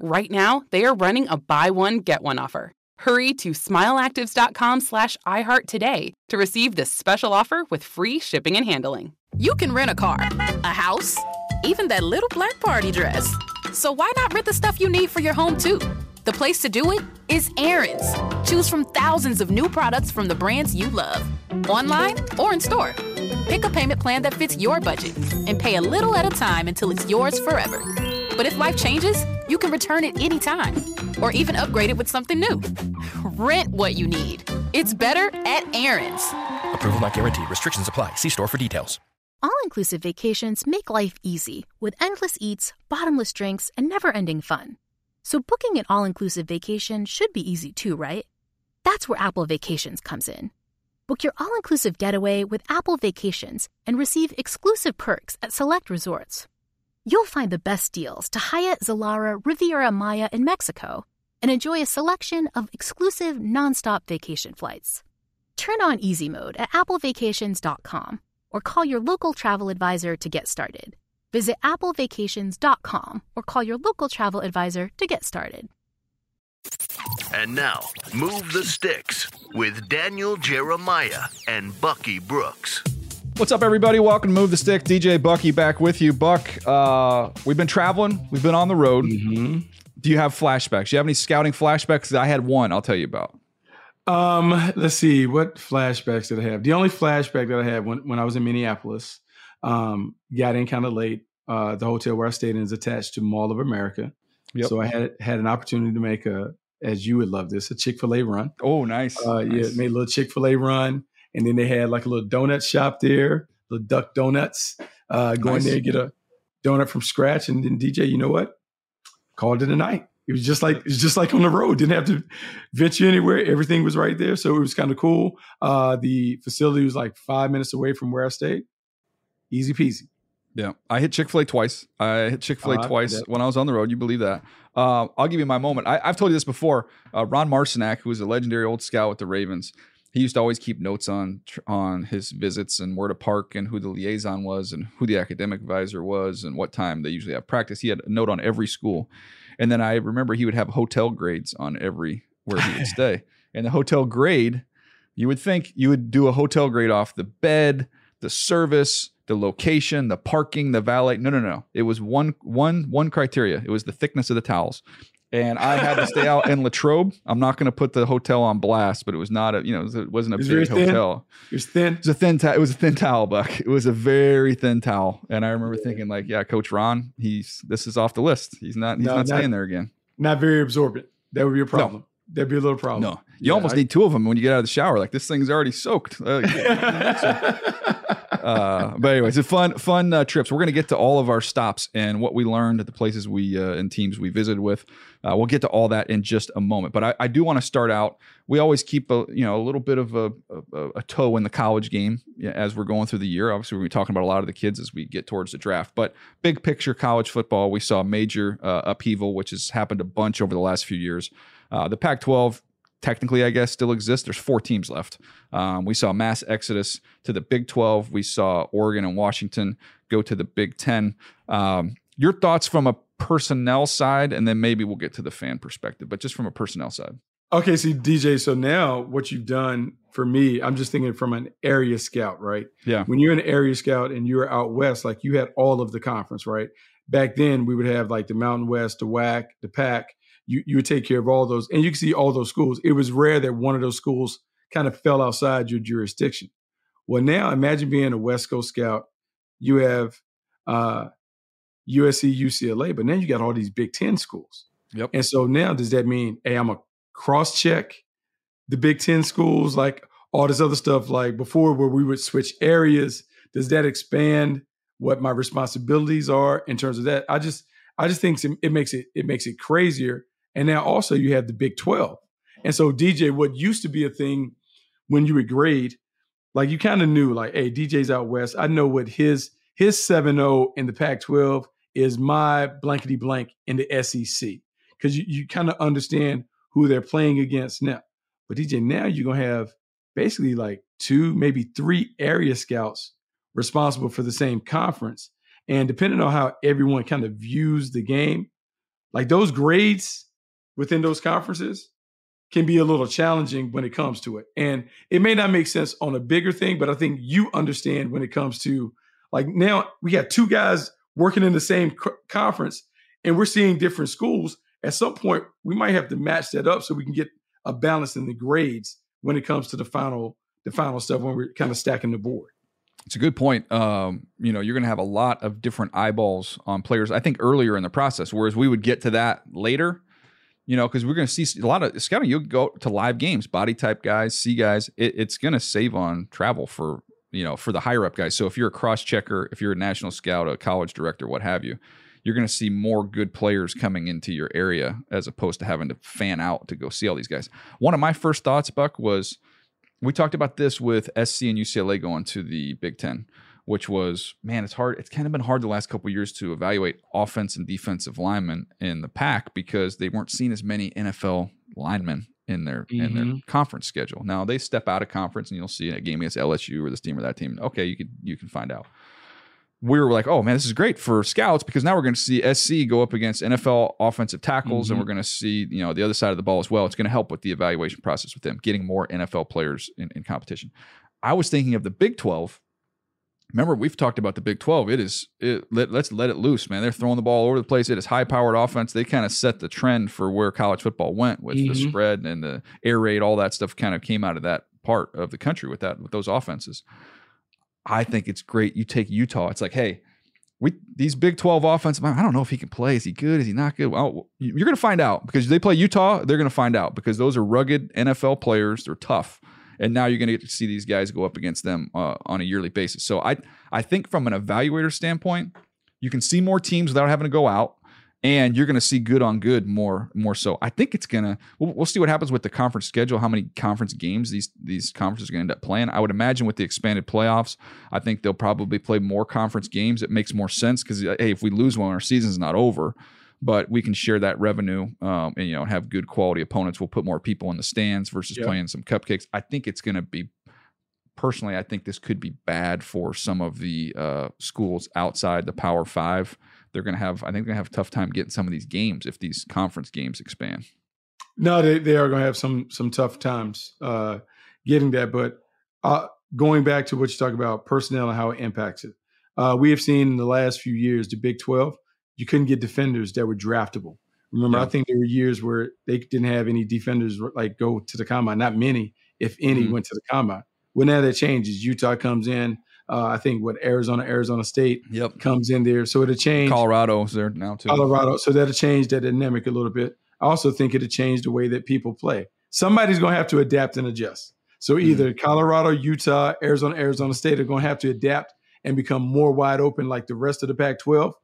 Right now, they are running a buy one, get one offer. Hurry to smileactives.com slash iHeart today to receive this special offer with free shipping and handling. You can rent a car, a house, even that little black party dress. So why not rent the stuff you need for your home too? The place to do it is Aaron's. Choose from thousands of new products from the brands you love, online or in store. Pick a payment plan that fits your budget and pay a little at a time until it's yours forever. But if life changes, you can return it anytime or even upgrade it with something new. Rent what you need. It's better at Aaron's. Approval not guaranteed. Restrictions apply. See store for details. All inclusive vacations make life easy with endless eats, bottomless drinks, and never ending fun. So, booking an all inclusive vacation should be easy too, right? That's where Apple Vacations comes in. Book your all inclusive getaway with Apple Vacations and receive exclusive perks at select resorts. You'll find the best deals to Hyatt, Zilara, Riviera Maya in Mexico and enjoy a selection of exclusive nonstop vacation flights. Turn on easy mode at applevacations.com or call your local travel advisor to get started. Visit applevacations.com or call your local travel advisor to get started. And now, Move the Sticks with Daniel Jeremiah and Bucky Brooks. What's up, everybody? Welcome to Move the Stick. DJ Bucky back with you. Buck, uh, we've been traveling, we've been on the road. Mm-hmm. Do you have flashbacks? Do you have any scouting flashbacks? I had one, I'll tell you about. Um, let's see, what flashbacks did I have? The only flashback that I had when, when I was in Minneapolis, um, got in kind of late. Uh, the hotel where I stayed in is attached to Mall of America. Yep. So I had had an opportunity to make a, as you would love this, a Chick Fil A run. Oh, nice. Uh, nice. Yeah, made a little Chick Fil A run, and then they had like a little donut shop there, little Duck Donuts. Uh, go Nice. in there get a donut from scratch, and then DJ, you know what? Called it a night. It was just like it was just like on the road. Didn't have to venture anywhere. Everything was right there, so it was kind of cool. Uh, the facility was like five minutes away from where I stayed. Easy peasy. Yeah, I hit Chick Fil A twice. I hit Chick Fil A Uh, twice yeah. when I was on the road. You believe that? Uh, I'll give you my moment. I, I've told you this before. Uh, Ron Marciniak, who was a legendary old scout with the Ravens, he used to always keep notes on on his visits and where to park and who the liaison was and who the academic advisor was and what time they usually have practice. He had a note on every school, and then I remember he would have hotel grades on every where he would stay. And the hotel grade, you would think you would do a hotel grade off the bed, the service, the location, the parking, the valet. No, no, no. It was one one one criteria. It was the thickness of the towels. And I had to stay out in Latrobe. I'm not going to put the hotel on blast, but it was not a, you know, it wasn't a was big hotel. It was thin. It was a thin towel. It was a thin towel, Buck. It was a very thin towel. And I remember thinking, like, yeah, Coach Ron, he's this is off the list. He's not. He's No, not not- staying there again. Not very absorbent. That would be a problem. That'd be a little problem. No, you Yeah, almost I- need two of them when you get out of the shower. Like this thing's already soaked. Uh, uh, but anyways, it's fun, fun uh, trips. We're going to get to all of our stops and what we learned at the places we uh, and teams we visited with. Uh, we'll get to all that in just a moment. But I, I do want to start out. We always keep a you know a little bit of a, a, a toe in the college game as we're going through the year. Obviously, we're talking about a lot of the kids as we get towards the draft. But big picture, college football, we saw major uh, upheaval, which has happened a bunch over the last few years. Uh, the Pac-12 technically, I guess, still exists. There's four teams left. Um, we saw mass exodus to the Big 12. We saw Oregon and Washington go to the Big 10. Um, your thoughts from a personnel side, and then maybe we'll get to the fan perspective, but just from a personnel side. Okay, see, DJ, so now what you've done for me, I'm just thinking from an area scout, right? Yeah. When you're an area scout and you're out west, like you had all of the conference, right? Back then, we would have like the Mountain West, the WAC, the PAC, you you would take care of all those, and you can see all those schools. It was rare that one of those schools kind of fell outside your jurisdiction. Well, now imagine being a West Coast scout. You have uh, USC, UCLA, but now you got all these Big Ten schools. Yep. And so now, does that mean, hey, I'm a cross check the Big Ten schools, like all this other stuff, like before, where we would switch areas? Does that expand what my responsibilities are in terms of that? I just, I just think it makes it, it makes it crazier and now also you have the Big 12. And so DJ, what used to be a thing when you would grade, like you kind of knew, like, hey, DJ's out west. I know what his his 7-0 in the Pac-12 is my blankety blank in the SEC. Because you, you kind of understand who they're playing against now. But DJ, now you're gonna have basically like two, maybe three area scouts responsible for the same conference. And depending on how everyone kind of views the game, like those grades within those conferences can be a little challenging when it comes to it. And it may not make sense on a bigger thing, but I think you understand when it comes to like now we got two guys working in the same co- conference and we're seeing different schools. At some point, we might have to match that up so we can get a balance in the grades when it comes to the final the final stuff when we're kind of stacking the board. It's a good point. Um, you know, you're going to have a lot of different eyeballs on players. I think earlier in the process, whereas we would get to that later you know, because we're going to see a lot of scouting. You'll go to live games, body type guys, see guys. It, it's going to save on travel for you know for the higher up guys. So if you're a cross checker, if you're a national scout, a college director, what have you, you're going to see more good players coming into your area as opposed to having to fan out to go see all these guys. One of my first thoughts, Buck, was we talked about this with SC and UCLA going to the Big Ten which was man, it's hard. It's kind of been hard the last couple years to evaluate offense and defensive linemen in the Pac because they weren't seeing as many NFL linemen in their mm-hmm. in their mm-hmm. conference schedule. Now they step out of conference and you'll see a game against LSU or this team or that team. Okay, you could you can find out. We were like, oh man, this is great for scouts because now we're going to see SC go up against NFL offensive tackles, mm-hmm. and we're going to see you know the other side of the ball as well. It's going to help with the evaluation process with them getting more NFL players in, in competition. I was thinking of the Big Twelve remember we've talked about the Big 12. It is it let, us let it loose, man. They're throwing the ball all over the place. It is high powered offense. They kind of set the trend for where college football went with mm-hmm. the spread and the air raid. All that stuff kind of came out of that part of the country with that with those offenses. I think it's great. You take Utah. It's like, hey, we these Big 12 offensive. I don't know if he can play. Is he good? Is he not good? Well, you're going to find out because they play Utah. They're going to find out because those are rugged NFL players. They're tough and now you're going to get to see these guys go up against them uh, on a yearly basis. So I I think from an evaluator standpoint, you can see more teams without having to go out, and you're going to see good on good more more so. I think it's gonna. We'll, we'll see what happens with the conference schedule. How many conference games these these conferences are going to end up playing? I would imagine with the expanded playoffs, I think they'll probably play more conference games. It makes more sense because hey, if we lose one, our season's not over but we can share that revenue um, and you know have good quality opponents. We'll put more people in the stands versus playing some cupcakes. I think it's going to be personally. I think this could be bad for some of the uh, schools outside the Power Five. They're going to have. I think they're going to have a tough time getting some of these games if these conference games expand. No, they, they are going to have some some tough times uh, getting that. But uh, going back to what you talk about personnel and how it impacts it, uh, we have seen in the last few years the Big Twelve you couldn't get defenders that were draftable. Remember, yeah. I think there were years where they didn't have any defenders like go to the combine. Not many, if any, mm-hmm. went to the combine. Well, now that changes. Utah comes in. Uh, I think what Arizona, Arizona State yep. comes in there. So it'll change. Colorado's there now too. Colorado. So that'll change that dynamic a little bit. I also think it'll change the way that people play. Somebody's going to have to adapt and adjust. So mm-hmm. either mm-hmm. Colorado, Utah, Arizona, Arizona State are going to have to adapt and become more wide open like the rest of the Pac 12,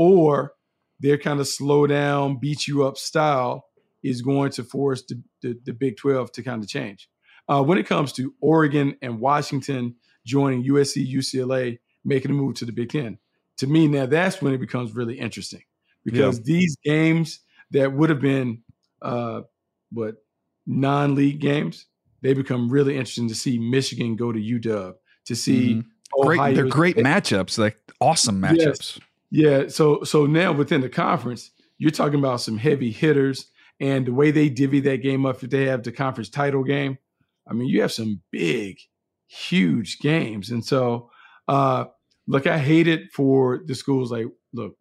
or their kind of slow down, beat you up style is going to force the, the, the Big 12 to kind of change. Uh, when it comes to Oregon and Washington joining USC, UCLA, making a move to the Big Ten, to me, now that's when it becomes really interesting because yeah. these games that would have been uh, what non league games, they become really interesting to see Michigan go to UW, to see mm-hmm. great, they're great matchups, like awesome matchups. Yes. Yeah. So so now within the conference, you're talking about some heavy hitters and the way they divvy that game up if they have the conference title game. I mean, you have some big, huge games. And so uh look, I hate it for the schools like look,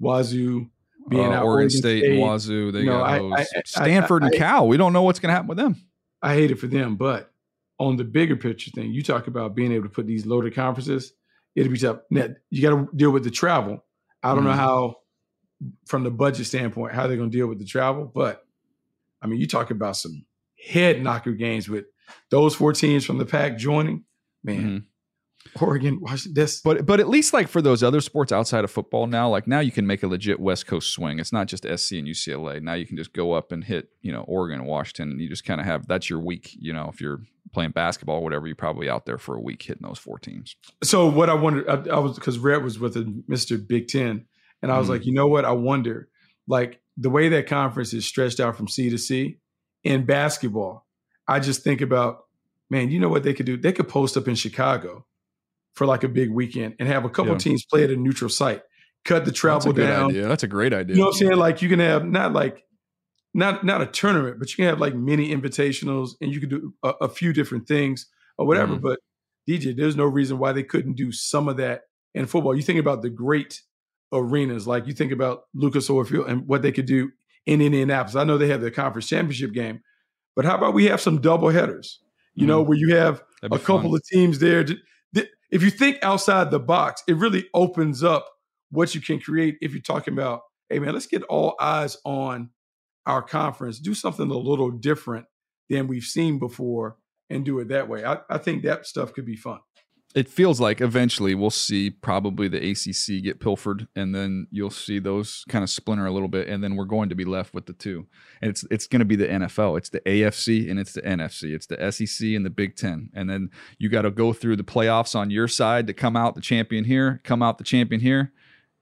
Wazoo being uh, out Oregon State, State, and Wazoo, they you know, got I, I, Stanford I, and Cal. We don't know what's gonna happen with them. I hate it for them, but on the bigger picture thing, you talk about being able to put these loaded conferences, it'll be tough. Now, you got to deal with the travel. I don't mm know mm-hmm. how, from the budget standpoint, how they're going to deal with the travel. But I mean, you talk about some head knocker games with those four teams from the Pac joining. Man, mm-hmm. Oregon, Washington. This, but but at least like for those other sports outside of football now, like now you can make a legit West Coast swing. It's not just SC and UCLA. Now you can just go up and hit you know Oregon and Washington, and you just kind of have that's your week. You know, if you're playing basketball or whatever, you're probably out there for a week hitting those four teams. So what I wondered, I, I was because Red was with Mr. Big Ten, and I was mm like, you know what? I wonder, like the way that conference is stretched out from C to C in basketball. I just think about, man, you know what they could do? They could post up in Chicago for like a big weekend and have a couple yeah. teams play at a neutral site. Cut the travel That's down. Idea. That's a great idea. You know what I'm saying? Like you can have not like not not a tournament, but you can have like mini invitationals and you can do a, a few different things or whatever. Mm. But DJ, there's no reason why they couldn't do some of that in football. You think about the great arenas, like you think about Lucas Oil Field and what they could do in Indianapolis. I know they have their conference championship game, but how about we have some double headers? You mm. know, where you have a couple fun. of teams there. To, if you think outside the box, it really opens up what you can create if you're talking about, hey man, let's get all eyes on our conference, do something a little different than we've seen before and do it that way. I, I think that stuff could be fun it feels like eventually we'll see probably the ACC get pilfered, and then you'll see those kind of splinter a little bit, and then we're going to be left with the two. And it's it's going to be the NFL. It's the AFC and it's the NFC. It's the SEC and the Big Ten. And then you got to go through the playoffs on your side to come out the champion here, come out the champion here.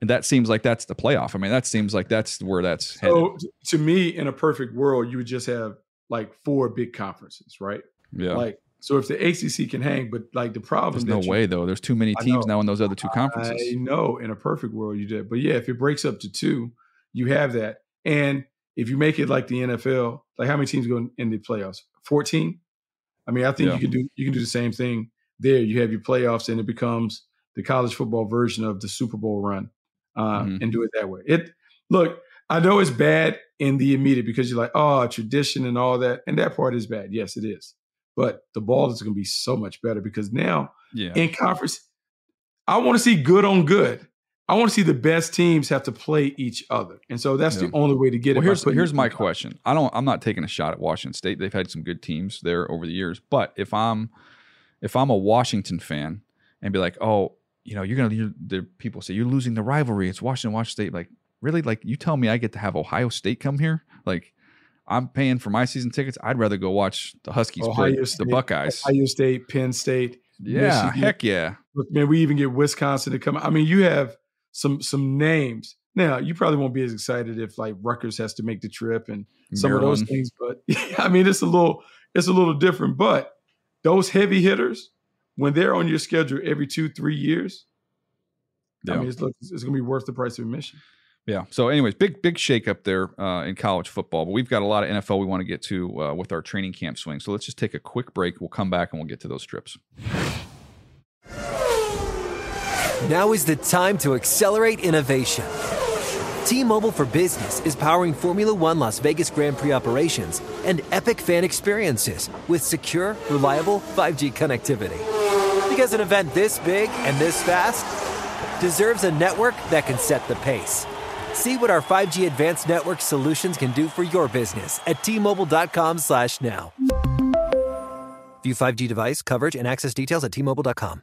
And that seems like that's the playoff. I mean, that seems like that's where that's so headed. to me, in a perfect world, you would just have like four big conferences, right? Yeah. Like so if the ACC can hang, but like the problem, there's no you, way though. There's too many teams now in those other two conferences. I know. In a perfect world, you did, but yeah, if it breaks up to two, you have that. And if you make it like the NFL, like how many teams go in the playoffs? Fourteen. I mean, I think yeah. you can do you can do the same thing there. You have your playoffs, and it becomes the college football version of the Super Bowl run, uh, mm-hmm. and do it that way. It look. I know it's bad in the immediate because you're like, oh, tradition and all that, and that part is bad. Yes, it is but the ball is going to be so much better because now yeah. in conference, I want to see good on good. I want to see the best teams have to play each other, and so that's yeah. the only way to get well, it. Here's here's my question. I don't. I'm not taking a shot at Washington State. They've had some good teams there over the years, but if I'm if I'm a Washington fan and be like, oh, you know, you're gonna. You're, the people say you're losing the rivalry. It's Washington, Washington State. Like, really? Like, you tell me I get to have Ohio State come here? Like, I'm paying for my season tickets. I'd rather go watch the Huskies Ohio play State, the Buckeyes. Ohio State, Penn State. Yeah, Michigan. heck yeah. Look, man, we even get Wisconsin to come. I mean, you have some some names. Now, you probably won't be as excited if like Rutgers has to make the trip and some Maryland. of those things, but I mean, it's a little it's a little different. But those heavy hitters, when they're on your schedule every two three years, yeah. I mean, it's, look, it's going to be worth the price of admission. Yeah. So, anyways, big big shake up there uh, in college football, but we've got a lot of NFL we want to get to uh, with our training camp swing. So let's just take a quick break. We'll come back and we'll get to those trips. Now is the time to accelerate innovation. T-Mobile for Business is powering Formula One Las Vegas Grand Prix operations and epic fan experiences with secure, reliable 5G connectivity. Because an event this big and this fast deserves a network that can set the pace See what our 5G advanced network solutions can do for your business at T-Mobile.com slash now. View 5G device coverage and access details at T-Mobile.com.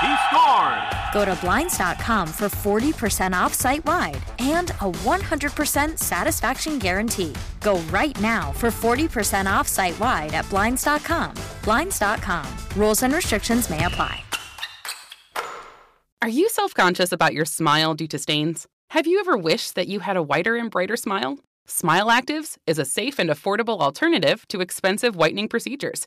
He scores. Go to Blinds.com for 40% off site wide and a 100% satisfaction guarantee. Go right now for 40% off site wide at Blinds.com. Blinds.com. Rules and restrictions may apply. Are you self conscious about your smile due to stains? Have you ever wished that you had a whiter and brighter smile? Smile Actives is a safe and affordable alternative to expensive whitening procedures.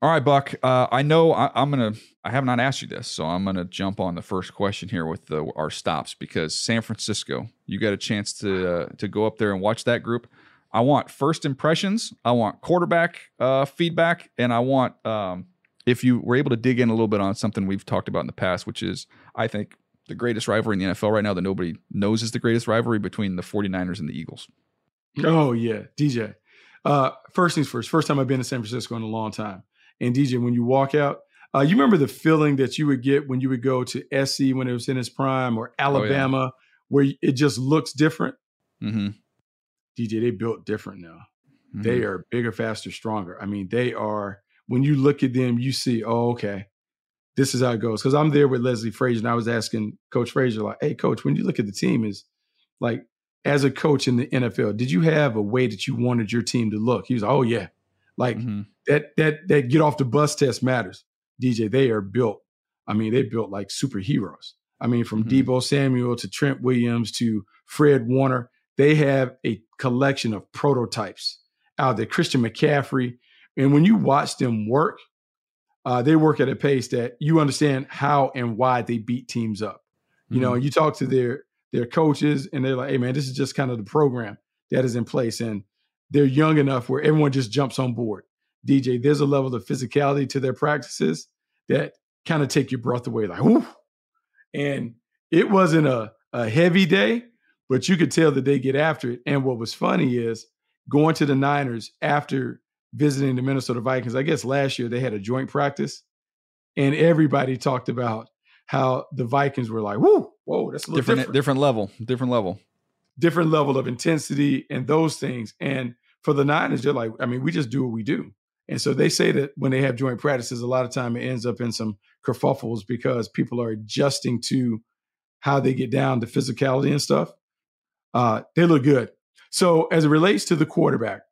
All right, Buck. Uh, I know I, am gonna. I have not asked you this, so I'm gonna jump on the first question here with the, our stops because San Francisco. You got a chance to uh, to go up there and watch that group. I want first impressions. I want quarterback uh, feedback, and I want um, if you were able to dig in a little bit on something we've talked about in the past, which is I think the greatest rivalry in the NFL right now that nobody knows is the greatest rivalry between the 49ers and the Eagles. Oh yeah, DJ. Uh, first things first. First time I've been to San Francisco in a long time. And DJ, when you walk out, uh, you remember the feeling that you would get when you would go to SC when it was in its prime or Alabama, oh, yeah. where it just looks different. Mm-hmm. DJ, they built different now. Mm-hmm. They are bigger, faster, stronger. I mean, they are. When you look at them, you see, oh, okay, this is how it goes. Because I'm there with Leslie Frazier, and I was asking Coach Frazier, like, "Hey, Coach, when you look at the team, is like as a coach in the NFL, did you have a way that you wanted your team to look?" He was, like, "Oh yeah, like mm-hmm. that that that get off the bus test matters. DJ, they are built. I mean, they built like superheroes. I mean, from mm-hmm. Deebo Samuel to Trent Williams to Fred Warner, they have a collection of prototypes out there. Christian McCaffrey, and when you watch them work, uh, they work at a pace that you understand how and why they beat teams up. You mm-hmm. know, you talk to their their coaches, and they're like, "Hey, man, this is just kind of the program that is in place." And they're young enough where everyone just jumps on board. DJ, there's a level of physicality to their practices that kind of take your breath away, like, whoo. And it wasn't a, a heavy day, but you could tell that they get after it. And what was funny is going to the Niners after visiting the Minnesota Vikings. I guess last year they had a joint practice, and everybody talked about how the Vikings were like, "Whoa, whoa, that's a little different, different, different level, different level, different level of intensity, and those things." And for the Niners, they're like, I mean, we just do what we do. And so they say that when they have joint practices, a lot of time it ends up in some kerfuffles because people are adjusting to how they get down to physicality and stuff. Uh, they look good. So as it relates to the quarterback,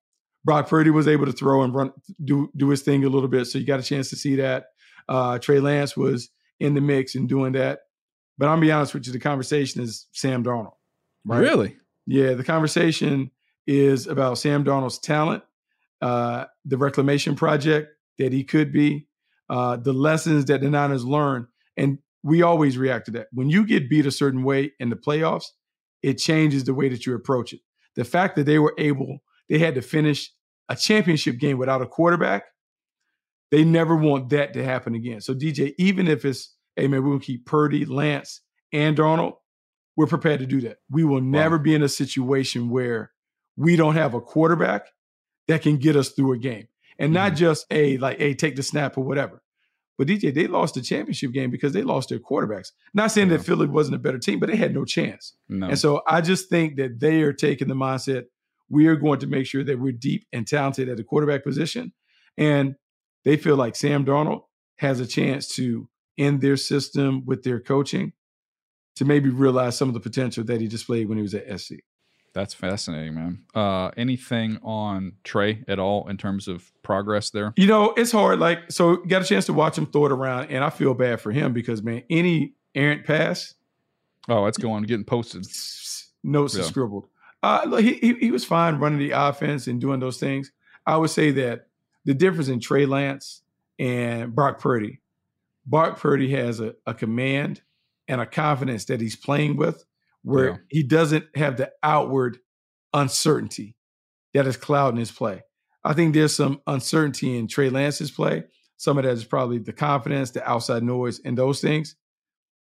Brock Purdy was able to throw and run, do do his thing a little bit. So you got a chance to see that. Uh, Trey Lance was in the mix and doing that. But I'm gonna be honest with you, the conversation is Sam Darnold. Right? Really? Yeah, the conversation is about Sam Darnold's talent, uh, the reclamation project that he could be, uh, the lessons that the Niners learned, and we always react to that. When you get beat a certain way in the playoffs, it changes the way that you approach it. The fact that they were able, they had to finish a championship game without a quarterback, they never want that to happen again. So, DJ, even if it's, hey, man, we're going to keep Purdy, Lance, and Darnold, we're prepared to do that. We will never be in a situation where we don't have a quarterback that can get us through a game. And not mm-hmm. just a like, hey, take the snap or whatever. But DJ, they lost the championship game because they lost their quarterbacks. Not saying yeah. that Philly wasn't a better team, but they had no chance. No. And so I just think that they are taking the mindset we are going to make sure that we're deep and talented at the quarterback position. And they feel like Sam Darnold has a chance to end their system with their coaching to maybe realize some of the potential that he displayed when he was at SC. That's fascinating, man. Uh, anything on Trey at all in terms of progress there? You know, it's hard. Like, so got a chance to watch him throw it around, and I feel bad for him because, man, any errant pass. Oh, it's going getting posted. Notes yeah. scribbled. Uh, he, he, he was fine running the offense and doing those things. I would say that the difference in Trey Lance and Brock Purdy, Brock Purdy has a, a command and a confidence that he's playing with where yeah. he doesn't have the outward uncertainty that is clouding his play. I think there's some uncertainty in Trey Lance's play. Some of that is probably the confidence, the outside noise, and those things.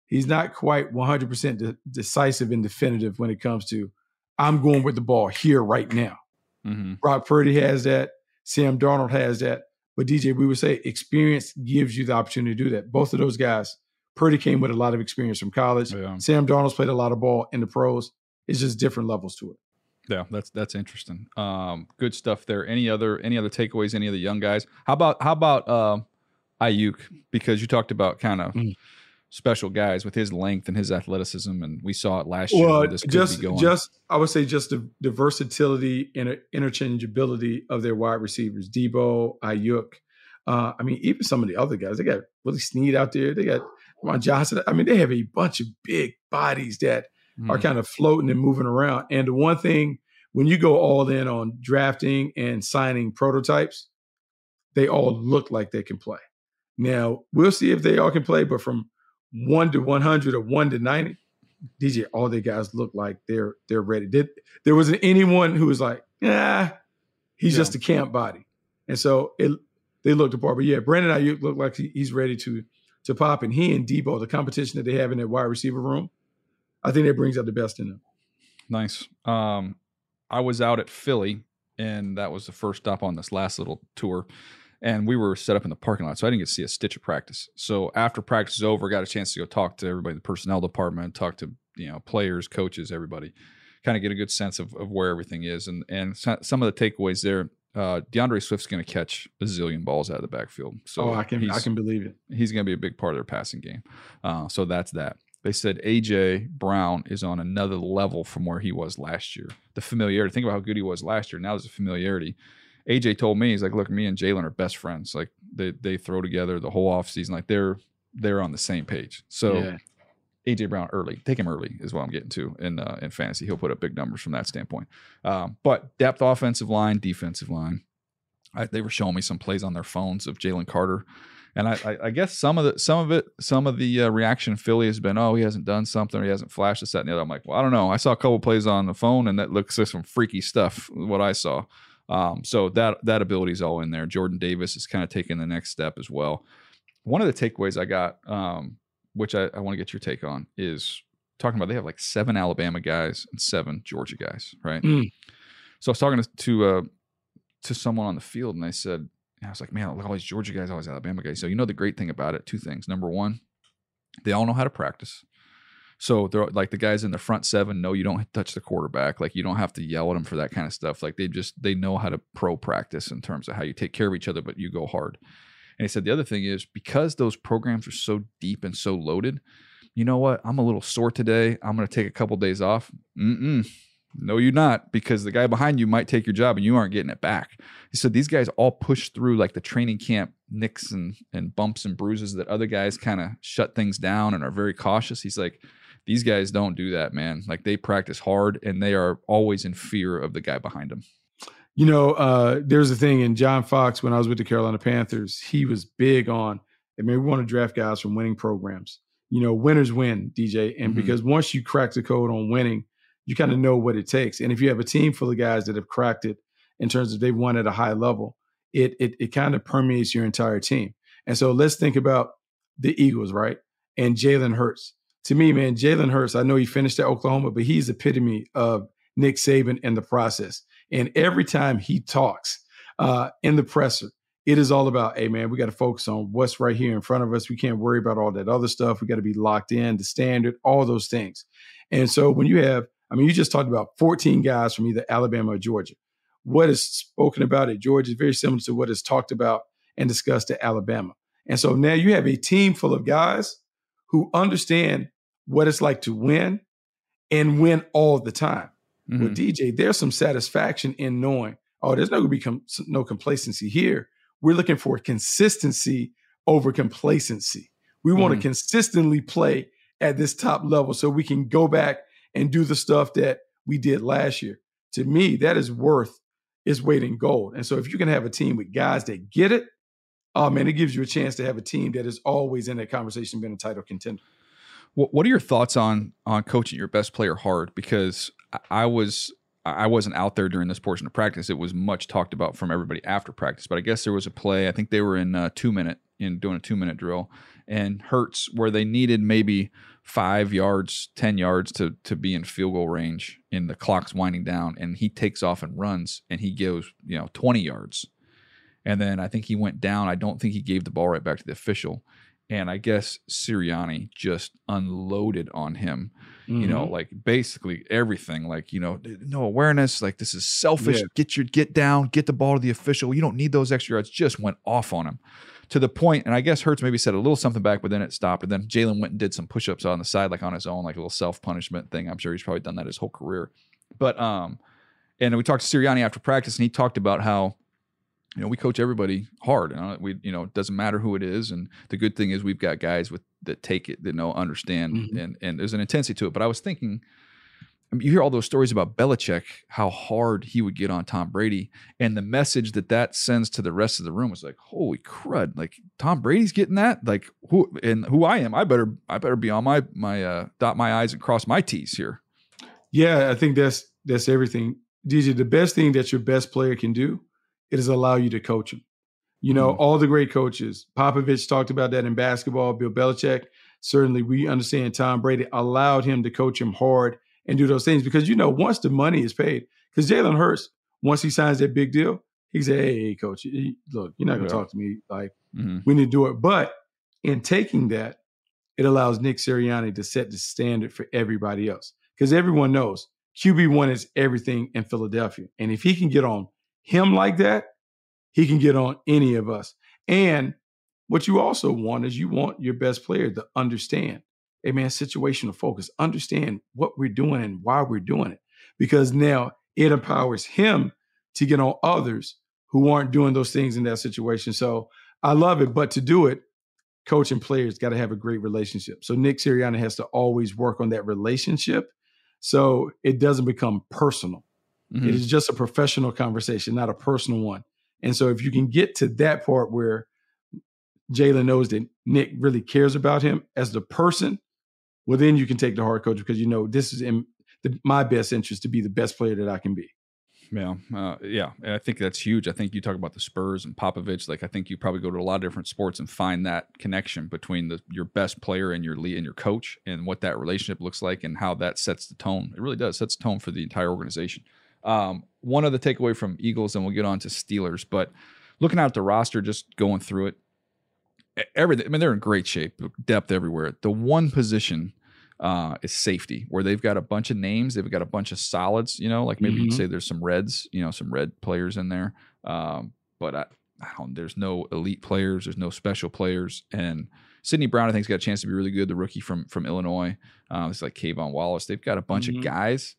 He's not quite 100% de- decisive and definitive when it comes to, I'm going with the ball here right now. Mm-hmm. Brock Purdy has that. Sam Darnold has that. But DJ, we would say experience gives you the opportunity to do that. Both of those guys Purdy came with a lot of experience from college. Yeah. Sam Darnold's played a lot of ball in the pros. It's just different levels to it. Yeah, that's that's interesting. Um, good stuff there. Any other any other takeaways? Any of the young guys? How about how about uh, Aiyuk? Because you talked about kind of mm. special guys with his length and his athleticism, and we saw it last well, year. just just I would say just the, the versatility and interchangeability of their wide receivers, Deebo, Aiyuk. Uh, I mean, even some of the other guys, they got Willie Snead out there. They got Ron Johnson. I mean, they have a bunch of big bodies that mm. are kind of floating and moving around. And the one thing, when you go all in on drafting and signing prototypes, they all look like they can play. Now, we'll see if they all can play, but from one to 100 or one to 90, DJ, all the guys look like they're they're ready. Did, there wasn't anyone who was like, yeah, he's yeah. just a camp body. And so it, they looked apart. But yeah, Brandon Aiyuk looked like he's ready to to pop. And he and Deebo, the competition that they have in that wide receiver room, I think that brings out the best in them. Nice. Um, I was out at Philly, and that was the first stop on this last little tour. And we were set up in the parking lot, so I didn't get to see a stitch of practice. So after practice is over, got a chance to go talk to everybody in the personnel department, talk to you know players, coaches, everybody, kind of get a good sense of, of where everything is. And and some of the takeaways there uh, D'Andre Swift's going to catch a zillion balls out of the backfield. So oh, I can I can believe it. He's going to be a big part of their passing game. Uh, so that's that. They said AJ Brown is on another level from where he was last year. The familiarity. Think about how good he was last year. Now there's a familiarity. AJ told me he's like, look, me and Jalen are best friends. Like they they throw together the whole offseason. Like they're they're on the same page. So yeah. AJ Brown early. Take him early is what I'm getting to in uh, in fantasy. He'll put up big numbers from that standpoint. Um, but depth, offensive line, defensive line. I, they were showing me some plays on their phones of Jalen Carter, and I, I, I, guess some of the some of it some of the uh, reaction Philly has been, oh, he hasn't done something, or he hasn't flashed this, that, and the other. I'm like, well, I don't know. I saw a couple plays on the phone, and that looks like some freaky stuff. What I saw. Um, so that that ability is all in there. Jordan Davis is kind of taking the next step as well. One of the takeaways I got, um, which I, I want to get your take on, is talking about they have like seven Alabama guys and seven Georgia guys, right? Mm. So I was talking to to, uh, to someone on the field, and I said, I was like, man, look all these Georgia guys, all these Alabama guys. So you know the great thing about it, two things. Number one, they all know how to practice. So they're like the guys in the front seven know you don't touch the quarterback. Like you don't have to yell at them for that kind of stuff. Like they just they know how to pro practice in terms of how you take care of each other, but you go hard. And he said the other thing is because those programs are so deep and so loaded, you know what? I'm a little sore today. I'm going to take a couple days off. Mm-mm. No, you're not, because the guy behind you might take your job and you aren't getting it back. He said these guys all push through like the training camp nicks and, and bumps and bruises that other guys kind of shut things down and are very cautious. He's like, these guys don't do that, man. Like they practice hard and they are always in fear of the guy behind them. You know, uh, there's a thing in John Fox when I was with the Carolina Panthers, he was big on, I mean, we want to draft guys from winning programs. You know, winners win, DJ. And Mhm. because once you crack the code on winning, you kind of know what it takes. And if you have a team full of guys that have cracked it in terms of they've won at a high level, it it, it kind of permeates your entire team. And so let's think about the Eagles, right? And Jalen Hurts. To me, man, Jalen Hurts, I know he finished at Oklahoma, but he's epitome of Nick Saban and the process. And every time he talks uh, in the presser, it is all about, hey, man, we got to focus on what's right here in front of us. We can't worry about all that other stuff. We got to be locked in, the standard, all those things. And so when you have, I mean, you just talked about 14 guys from either Alabama or Georgia. What is spoken about at Georgia is very similar to what is talked about and discussed at Alabama. And so now you have a team full of guys who understand what it's like to win and win all the time. With mm-hmm. DJ, there's some satisfaction in knowing, oh, there's no going to be com- no complacency here. We're looking for consistency over complacency. We want to mm-hmm. consistently play at this top level so we can go back and do the stuff that we did last year. To me, that is worth its weight in gold. And so if you can have a team with guys that get it, oh man, it gives you a chance to have a team that is always in that conversation being a title contender. What What are your thoughts on on coaching your best player hard? Because I- was I wasn't out there during this portion of practice. It was much talked about from everybody after practice. But I guess there was a play. I think they were in uh, two minute in doing a two minute drill, and Hurts where they needed maybe five yards, ten yards to to be in field goal range, and the clock's winding down, and he takes off and runs, and he goes you know twenty yards, and then I think he went down. I don't think he gave the ball right back to the official. And I guess Sirianni just unloaded on him, you know, Mhm. like basically everything, like, you know, no awareness, like this is selfish. Yeah. Get your get down, get the ball to the official. You don't need those extra yards. Just went off on him to the point, and I guess Hurts maybe said a little something back, but then it stopped. And then Jalen went and did some push-ups on the side, like on his own, like a little self-punishment thing. I'm sure he's probably done that his whole career. But um, and we talked to Sirianni after practice, and he talked about how you know, we coach everybody hard. You know, we, you know, it doesn't matter who it is. And the good thing is we've got guys with that take it, that know, understand, Mm-hmm. and and there's an intensity to it. But I was thinking, I mean, you hear all those stories about Belichick, how hard he would get on Tom Brady, and the message that that sends to the rest of the room was like, holy crud! Like Tom Brady's getting that. Like who and who I am, I better I better be on my my uh, dot my i's and cross my t's here. Yeah, I think that's that's everything. DJ, the best thing that your best player can do is allow you to coach him. You know, all the great coaches, Popovich talked about that in basketball, Bill Belichick. Certainly, we understand Tom Brady allowed him to coach him hard and do those things because, you know, once the money is paid, because Jalen Hurts, once he signs that big deal, he say, hey, hey, coach, look, you're not going to Yeah. talk to me. Like, Mhm. we need to do it. But in taking that, it allows Nick Sirianni to set the standard for everybody else because everyone knows QB1 is everything in Philadelphia. And if he can get on him like that, he can get on any of us. And what you also want is you want your best player to understand, hey man, situational focus, understand what we're doing and why we're doing it. Because now it empowers him to get on others who aren't doing those things in that situation. So I love it. But to do it, coach and players got to have a great relationship. So Nick Sirianni has to always work on that relationship so it doesn't become personal. Mhm. It is just a professional conversation, not a personal one. And so if you can get to that part where Jalen knows that Nick really cares about him as the person, well, then you can take the hard coach because you know this is in the, my best interest to be the best player that I can be. Yeah, uh, yeah, and I think that's huge. I think you talk about the Spurs and Popovich. Like, I think you probably go to a lot of different sports and find that connection between the your best player and your lead and your coach, and what that relationship looks like, and how that sets the tone. It really does sets the tone for the entire organization. Um, one other takeaway from Eagles, and we'll get on to Steelers. But looking at the roster, just going through it, everything. I mean, they're in great shape, depth everywhere. The one position uh, is safety, where they've got a bunch of names, they've got a bunch of solids. You know, like maybe you'd Mhm. say there's some Reds, you know, some Red players in there. Um, but I, I don't. There's no elite players. There's no special players, and Sydney Brown, I think, has got a chance to be really good. The rookie from from Illinois. Uh, it's like K'Von Wallace. They've got a bunch Mhm. of guys,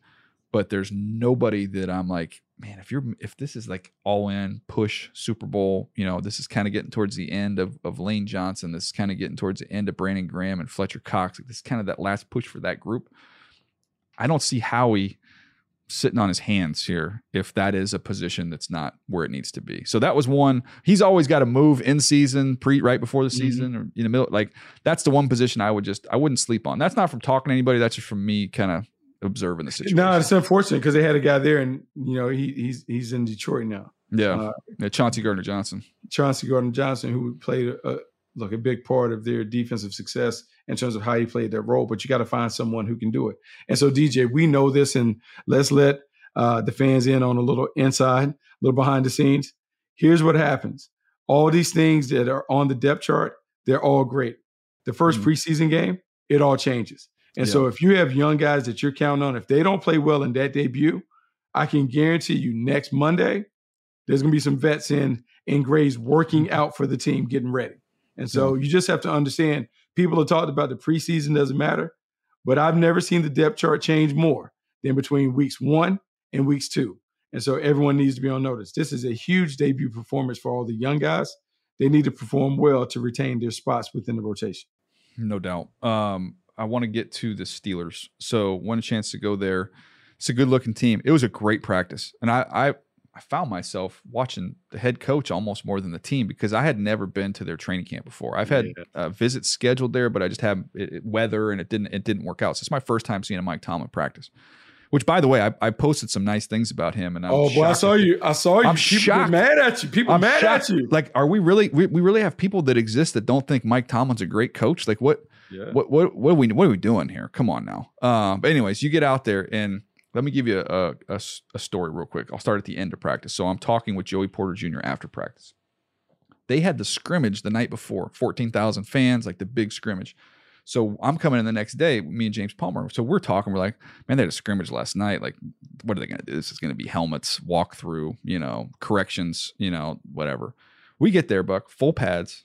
but there's nobody that I'm like, man, if you're if this is like all in push Super Bowl, you know, this is kind of getting towards the end of of Lane Johnson. This is kind of getting towards the end of Brandon Graham and Fletcher Cox. Like this is kind of that last push for that group. I don't see Howie sitting on his hands here if that is a position that's not where it needs to be. So that was one. He's always got to move in season, pre right before the mm-hmm. season or in the middle. Like that's the one position I would just I wouldn't sleep on. That's not from talking to anybody. That's just from me kind of observing the situation. No, it's unfortunate because they had a guy there, and you know he he's he's in Detroit now. Yeah, Uh, yeah Chauncey Gardner Johnson. Chauncey Gardner Johnson, who played a, look a big part of their defensive success in terms of how he played that role. But you got to find someone who can do it. And so, DJ, we know this, and let's let uh, the fans in on a little inside, a little behind the scenes. Here's what happens: all these things that are on the depth chart, they're all great. The 1st preseason game, it all changes. And so, if you have young guys that you're counting on, if they don't play well in that debut, I can guarantee you next Monday, there's going to be some vets in in Grays working out for the team, getting ready. And so you just have to understand people have talked about the preseason doesn't matter, but I've never seen the depth chart change more than between weeks one and weeks two. And so everyone needs to be on notice. This is a huge debut performance for all the young guys. They need to perform well to retain their spots within the rotation. No doubt. Um, I want to get to the Steelers. So one chance to go there. It's a good looking team. It was a great practice, and I, I I found myself watching the head coach almost more than the team because I had never been to their training camp before. I've had uh, visits scheduled there, but I just had weather and it didn't it didn't work out. So it's my first time seeing a Mike Tomlin practice. Which, by the way, I, I posted some nice things about him, and I'm oh boy, I saw you. I saw you. I'm People shocked. mad at you. People I'm mad shocked. at you. Like, are we really? We, we really have people that exist that don't think Mike Tomlin's a great coach. Like, what? What? What? What are we? What are we doing here? Come on now. Um, but anyways, you get out there and let me give you a a story real quick. I'll start at the end of practice. So I'm talking with Joey Porter Jr. after practice. They had the scrimmage the night before, fourteen thousand fans, like the big scrimmage. So I'm coming in the next day, me and James Palmer. So we're talking. We're like, man, they had a scrimmage last night. Like, what are they going to do? This is going to be helmets, walk through, you know, corrections, you know, whatever. We get there, Buck, full pads.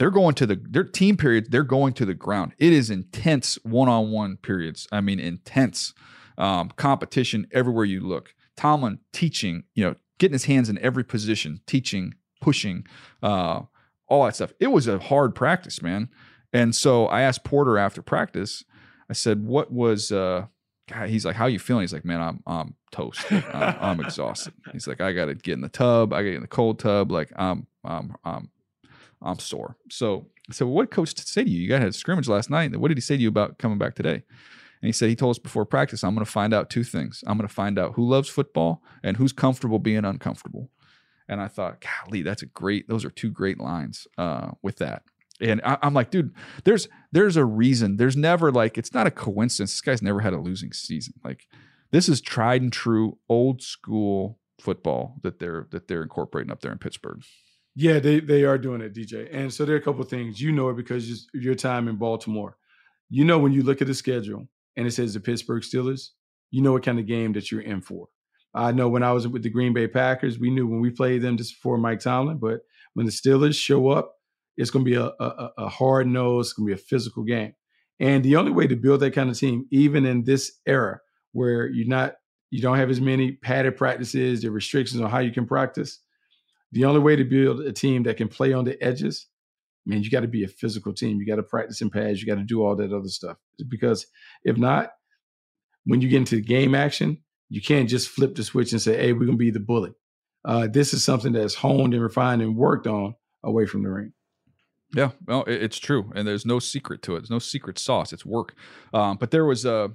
They're going to the their team periods. They're going to the ground. It is intense one-on-one periods. I mean, intense um, competition everywhere you look. Tomlin teaching, you know, getting his hands in every position, teaching, pushing, uh, all that stuff. It was a hard practice, man. And so I asked Porter after practice. I said, "What was?" Uh, God, he's like, "How you feeling?" He's like, "Man, I'm I'm toast. I'm, I'm exhausted." He's like, "I got to get in the tub. I got to get in the cold tub. Like, I'm I'm I'm I'm sore." So I said, "What coach say to you? You had a scrimmage last night. What did he say to you about coming back today?" And he said he told us before practice, "I'm going to find out two things. I'm going to find out who loves football and who's comfortable being uncomfortable." And I thought, golly, that's a great. Those are two great lines uh, with that. And I, I'm like, dude, there's there's a reason. There's never like it's not a coincidence. This guy's never had a losing season. Like this is tried and true old school football that they're that they're incorporating up there in Pittsburgh. Yeah, they they are doing it, DJ. And so there are a couple of things you know it because you- your time in Baltimore. You know when you look at the schedule and it says the Pittsburgh Steelers, you know what kind of game that you're in for. I know when I was with the Green Bay Packers, we knew when we played them just before Mike Tomlin, but when the Steelers show up, it's going to be a, a, a hard nose, it's going to be a physical game. And the only way to build that kind of team, even in this era where you're not, you don't have as many padded practices, the restrictions on how you can practice, the only way to build a team that can play on the edges, man, you got to be a physical team. You got to practice in pads. You got to do all that other stuff. Because if not, when you get into game action, you can't just flip the switch and say, "Hey, we're gonna be the bully." Uh, this is something that's honed and refined and worked on away from the ring. Yeah, well, it's true, and there's no secret to it. There's no secret sauce. It's work. Um, but there was a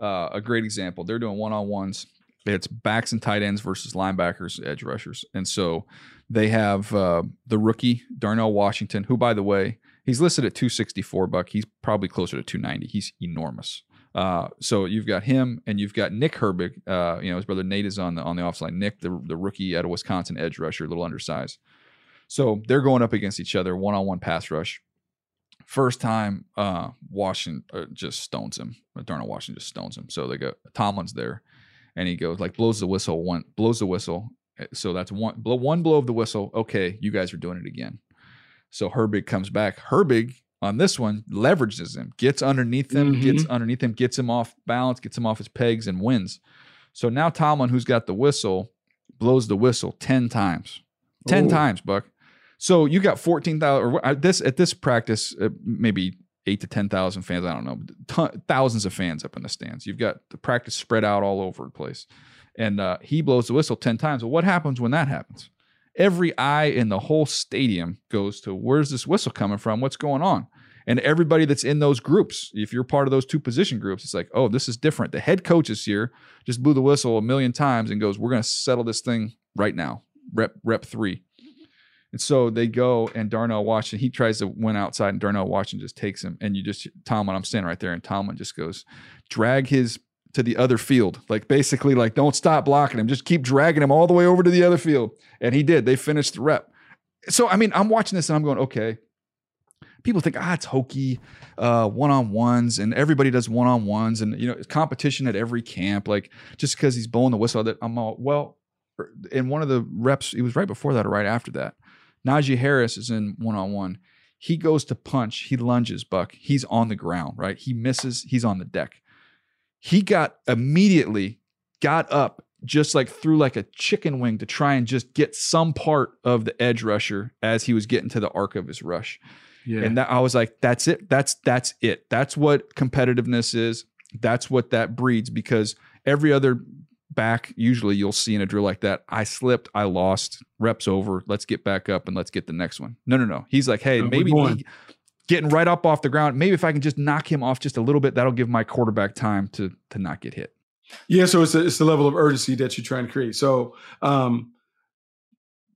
uh, a great example. They're doing one on ones. It's backs and tight ends versus linebackers, edge rushers. And so they have uh, the rookie, Darnell Washington, who, by the way, he's listed at 264 buck. He's probably closer to 290. He's enormous. Uh, so you've got him, and you've got Nick Herbig. Uh, you know his brother Nate is on the on the line. Nick, the the rookie out of Wisconsin edge rusher, a little undersized. So they're going up against each other, one on one pass rush. First time, uh, Washington uh, just stones him. Darnell Washington just stones him. So they go. Tomlin's there, and he goes like blows the whistle. One blows the whistle. Eh, so that's one blow. One blow of the whistle. Okay, you guys are doing it again. So Herbig comes back. Herbig on this one leverages him, gets underneath him, mm-hmm. gets underneath him, gets him off balance, gets him off his pegs, and wins. So now Tomlin, who's got the whistle, blows the whistle ten times. Ten Ooh. times, Buck. So you got fourteen thousand. Or this at this practice, uh, maybe eight to ten thousand fans. I don't know, ton, thousands of fans up in the stands. You've got the practice spread out all over the place, and uh, he blows the whistle ten times. Well, what happens when that happens? every eye in the whole stadium goes to where's this whistle coming from? What's going on? And everybody that's in those groups, if you're part of those two position groups, it's like, oh, this is different. The head coach is here, just blew the whistle a million times and goes, we're going to settle this thing right now. Rep rep three. And so they go and Darnell Washington, he tries to win outside and Darnell Washington just takes him. And you just, Tomlin, I'm standing right there and Tomlin just goes, drag his to the other field. Like basically, like don't stop blocking him, just keep dragging him all the way over to the other field. And he did. They finished the rep. So I mean, I'm watching this and I'm going, okay. People think, ah, it's hokey, uh, one on ones, and everybody does one on ones, and you know, competition at every camp. Like just because he's blowing the whistle, that I'm all well. In one of the reps, it was right before that or right after that. Najee Harris is in one on one. He goes to punch. He lunges, Buck. He's on the ground, right? He misses. He's on the deck he got immediately got up just like threw like a chicken wing to try and just get some part of the edge rusher as he was getting to the arc of his rush. Yeah. And that I was like, that's it. That's that's it. That's what competitiveness is. That's what that breeds because every other back, usually you'll see in a drill like that, I slipped, I lost, reps over, let's get back up and let's get the next one. No, no, no. He's like, hey, maybe getting right up off the ground. Maybe if I can just knock him off just a little bit, that'll give my quarterback time to to not get hit. Yeah, so it's a, it's the level of urgency that you're trying to create. So um,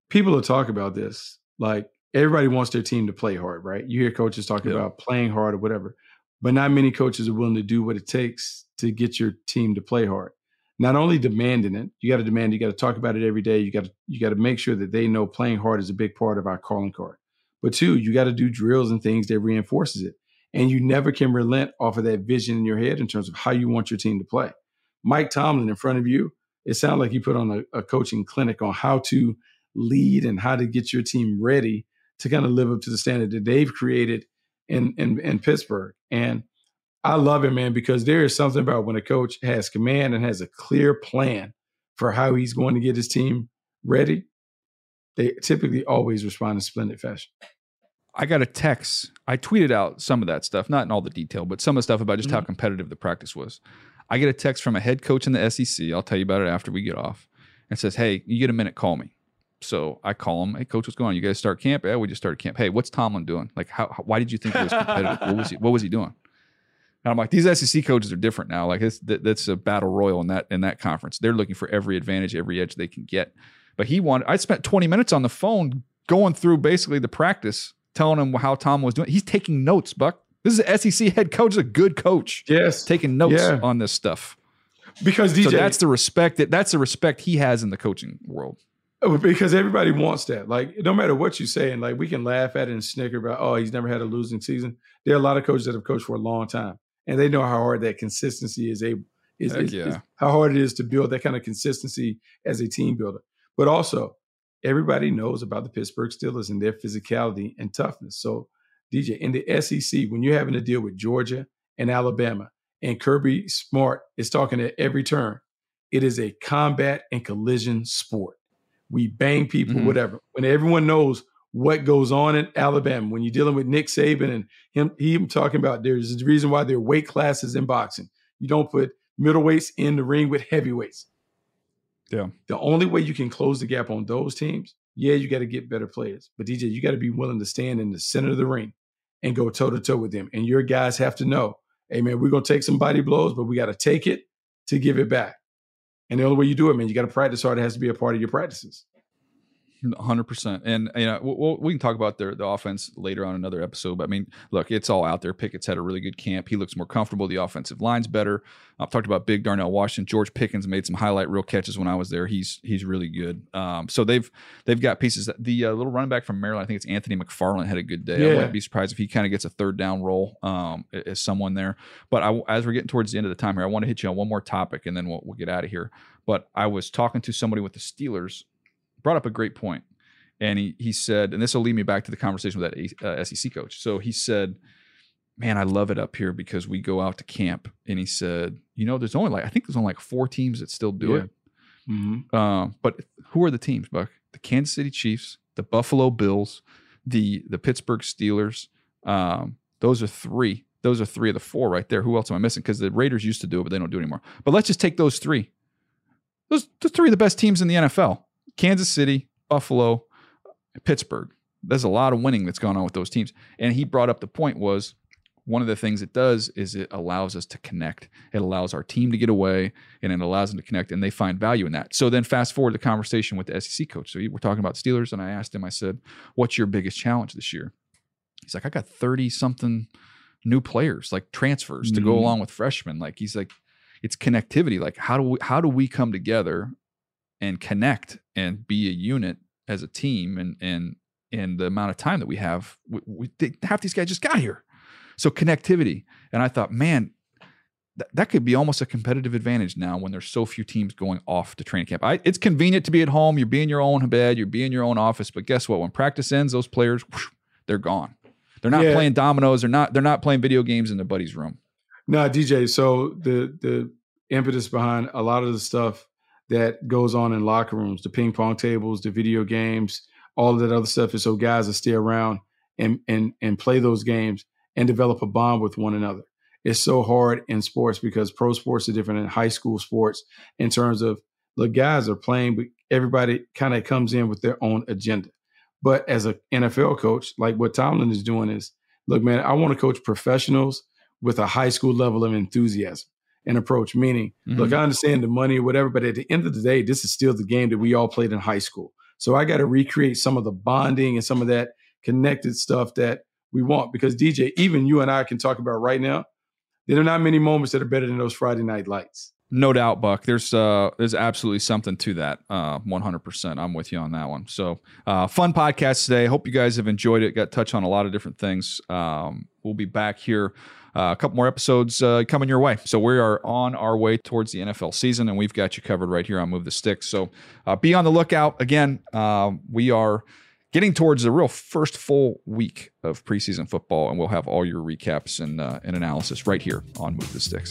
people will talk about this like everybody wants their team to play hard, right? You hear coaches talking about playing hard or whatever, but not many coaches are willing to do what it takes to get your team to play hard. Not only demanding it, you got to demand. You got to talk about it every day. You got to you got to make sure that they know playing hard is a big part of our calling card. But two, you got to do drills and things that reinforces it. And you never can relent off of that vision in your head in terms of how you want your team to play. Mike Tomlin in front of you, it sounds like you put on a, a coaching clinic on how to lead and how to get your team ready to kind of live up to the standard that they've created in, in, in Pittsburgh. And I love it, man, because there is something about when a coach has command and has a clear plan for how he's going to get his team ready they typically always respond in splendid fashion. I got a text. I tweeted out some of that stuff, not in all the detail, but some of the stuff about just mm-hmm. how competitive the practice was. I get a text from a head coach in the SEC. I'll tell you about it after we get off. And says, "Hey, you get a minute? Call me." So I call him. Hey, coach, what's going on? You guys start camp? Yeah, we just started camp. Hey, what's Tomlin doing? Like, how? how why did you think it was competitive? what was he? What was he doing? And I'm like, these SEC coaches are different now. Like, it's, that's a battle royal in that in that conference. They're looking for every advantage, every edge they can get. But he wanted, I spent 20 minutes on the phone going through basically the practice, telling him how Tom was doing. He's taking notes, Buck. This is an SEC head coach, a good coach. Yes. Taking notes yeah. on this stuff. Because DJ. So that's the respect that that's the respect he has in the coaching world. Oh, because everybody wants that. Like, no matter what you say, and like we can laugh at it and snicker about, oh, he's never had a losing season. There are a lot of coaches that have coached for a long time, and they know how hard that consistency is able is, is, yeah. is, how hard it is to build that kind of consistency as a team builder. But also, everybody knows about the Pittsburgh Steelers and their physicality and toughness. So, DJ, in the SEC, when you're having to deal with Georgia and Alabama, and Kirby Smart is talking at every turn, it is a combat and collision sport. We bang people, mm-hmm. whatever. When everyone knows what goes on in Alabama, when you're dealing with Nick Saban and him, him talking about there's a reason why there are weight classes in boxing. You don't put middleweights in the ring with heavyweights. Yeah. The only way you can close the gap on those teams, yeah, you got to get better players. But DJ, you got to be willing to stand in the center of the ring and go toe to toe with them. And your guys have to know, hey man, we're gonna take some body blows, but we got to take it to give it back. And the only way you do it, man, you got to practice hard. It has to be a part of your practices. Hundred percent, and you know we'll, we can talk about the the offense later on another episode. But I mean, look, it's all out there. Pickett's had a really good camp. He looks more comfortable. The offensive line's better. I've talked about Big Darnell Washington. George Pickens made some highlight real catches when I was there. He's he's really good. Um, so they've they've got pieces. The uh, little running back from Maryland, I think it's Anthony McFarland, had a good day. Yeah. I wouldn't be surprised if he kind of gets a third down role um, as someone there. But I, as we're getting towards the end of the time here, I want to hit you on one more topic, and then we'll, we'll get out of here. But I was talking to somebody with the Steelers, brought up a great point and he he said, and this will lead me back to the conversation with that uh, SEC coach. So he said, "Man, I love it up here because we go out to camp." And he said, "You know, there's only like I think there's only like four teams that still do Yeah. it. Mm-hmm. Um, but who are the teams, Buck? The Kansas City Chiefs, the Buffalo Bills, the the Pittsburgh Steelers. Um, those are three. Those are three of the four right there. Who else am I missing? Because the Raiders used to do it, but they don't do it anymore. But let's just take those three. Those the three of the best teams in the NFL: Kansas City, Buffalo, Pittsburgh. There's a lot of winning that's gone on with those teams. And he brought up the point was one of the things it does is it allows us to connect. It allows our team to get away and it allows them to connect and they find value in that. So then fast forward the conversation with the SEC coach. So we're talking about Steelers and I asked him, I said, what's your biggest challenge this year? He's like, I got 30 something new players, like transfers to go Mhm. along with freshmen. Like he's like, it's connectivity. Like how do we how do we come together and connect and be a unit as a team and and and the amount of time that we have we, we they- half these guys just got here so connectivity and i thought man th- that could be almost a competitive advantage now when there's so few teams going off to training camp I, it's convenient to be at home you're being your own bed you're being your own office but guess what when practice ends those players whoosh, they're gone they're not Yeah. playing dominoes they're not they're not playing video games in their buddy's room No, DJ. So the the impetus behind a lot of the stuff that goes on in locker rooms, the ping pong tables, the video games, all of that other stuff is so guys will stay around and and and play those games and develop a bond with one another. It's so hard in sports because pro sports are different than high school sports in terms of the guys are playing, but everybody kind of comes in with their own agenda. But as an NFL coach, like what Tomlin is doing is, look, man, I want to coach professionals with a high school level of enthusiasm and approach. Meaning, look, Mhm. I understand the money or whatever, but at the end of the day, this is still the game that we all played in high school. So I got to recreate some of the bonding and some of that connected stuff that we want. Because DJ, even you and I can talk about right now, there are not many moments that are better than those Friday night lights. No doubt, Buck. There's uh, there's absolutely something to that. Uh, 100%. I'm with you on that one. So, uh, fun podcast today. Hope you guys have enjoyed it. Got touch on a lot of different things. Um, we'll be back here. Uh, a couple more episodes uh, coming your way. So we are on our way towards the NFL season, and we've got you covered right here on Move the Sticks. So uh, be on the lookout. Again, uh, we are getting towards the real first full week of preseason football, and we'll have all your recaps and, uh, and analysis right here on Move the Sticks.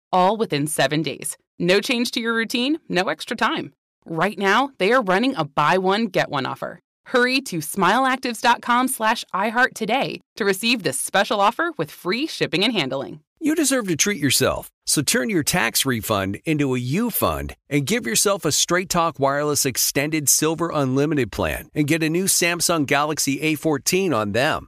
all within seven days. No change to your routine, no extra time. Right now, they are running a buy one, get one offer. Hurry to smileactives.com slash iHeart today to receive this special offer with free shipping and handling. You deserve to treat yourself, so turn your tax refund into a U fund and give yourself a Straight Talk Wireless Extended Silver Unlimited plan and get a new Samsung Galaxy A14 on them.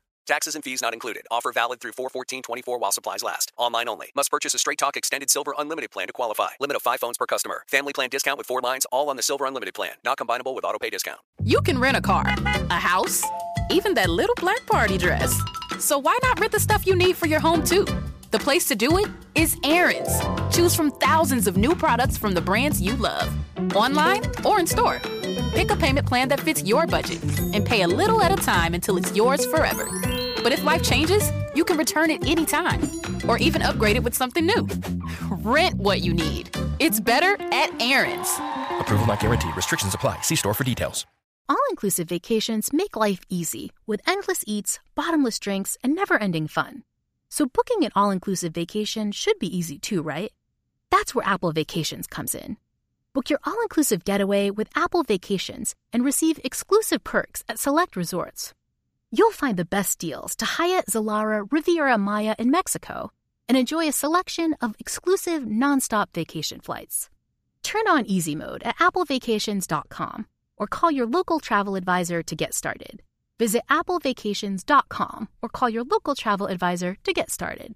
Taxes and fees not included. Offer valid through 41424 while supplies last. Online only. Must purchase a Straight Talk Extended Silver Unlimited plan to qualify. Limit of 5 phones per customer. Family plan discount with 4 lines all on the Silver Unlimited plan. Not combinable with auto pay discount. You can rent a car, a house, even that little black party dress. So why not rent the stuff you need for your home too? The place to do it is Aaron's. Choose from thousands of new products from the brands you love, online or in store. Pick a payment plan that fits your budget and pay a little at a time until it's yours forever. But if life changes, you can return it anytime or even upgrade it with something new. Rent what you need. It's better at Aaron's. Approval not guaranteed. Restrictions apply. See store for details. All inclusive vacations make life easy with endless eats, bottomless drinks, and never ending fun. So booking an all inclusive vacation should be easy too, right? That's where Apple Vacations comes in. Book your all inclusive getaway with Apple Vacations and receive exclusive perks at select resorts. You'll find the best deals to Hyatt, Zilara, Riviera Maya in Mexico and enjoy a selection of exclusive nonstop vacation flights. Turn on easy mode at applevacations.com or call your local travel advisor to get started. Visit applevacations.com or call your local travel advisor to get started.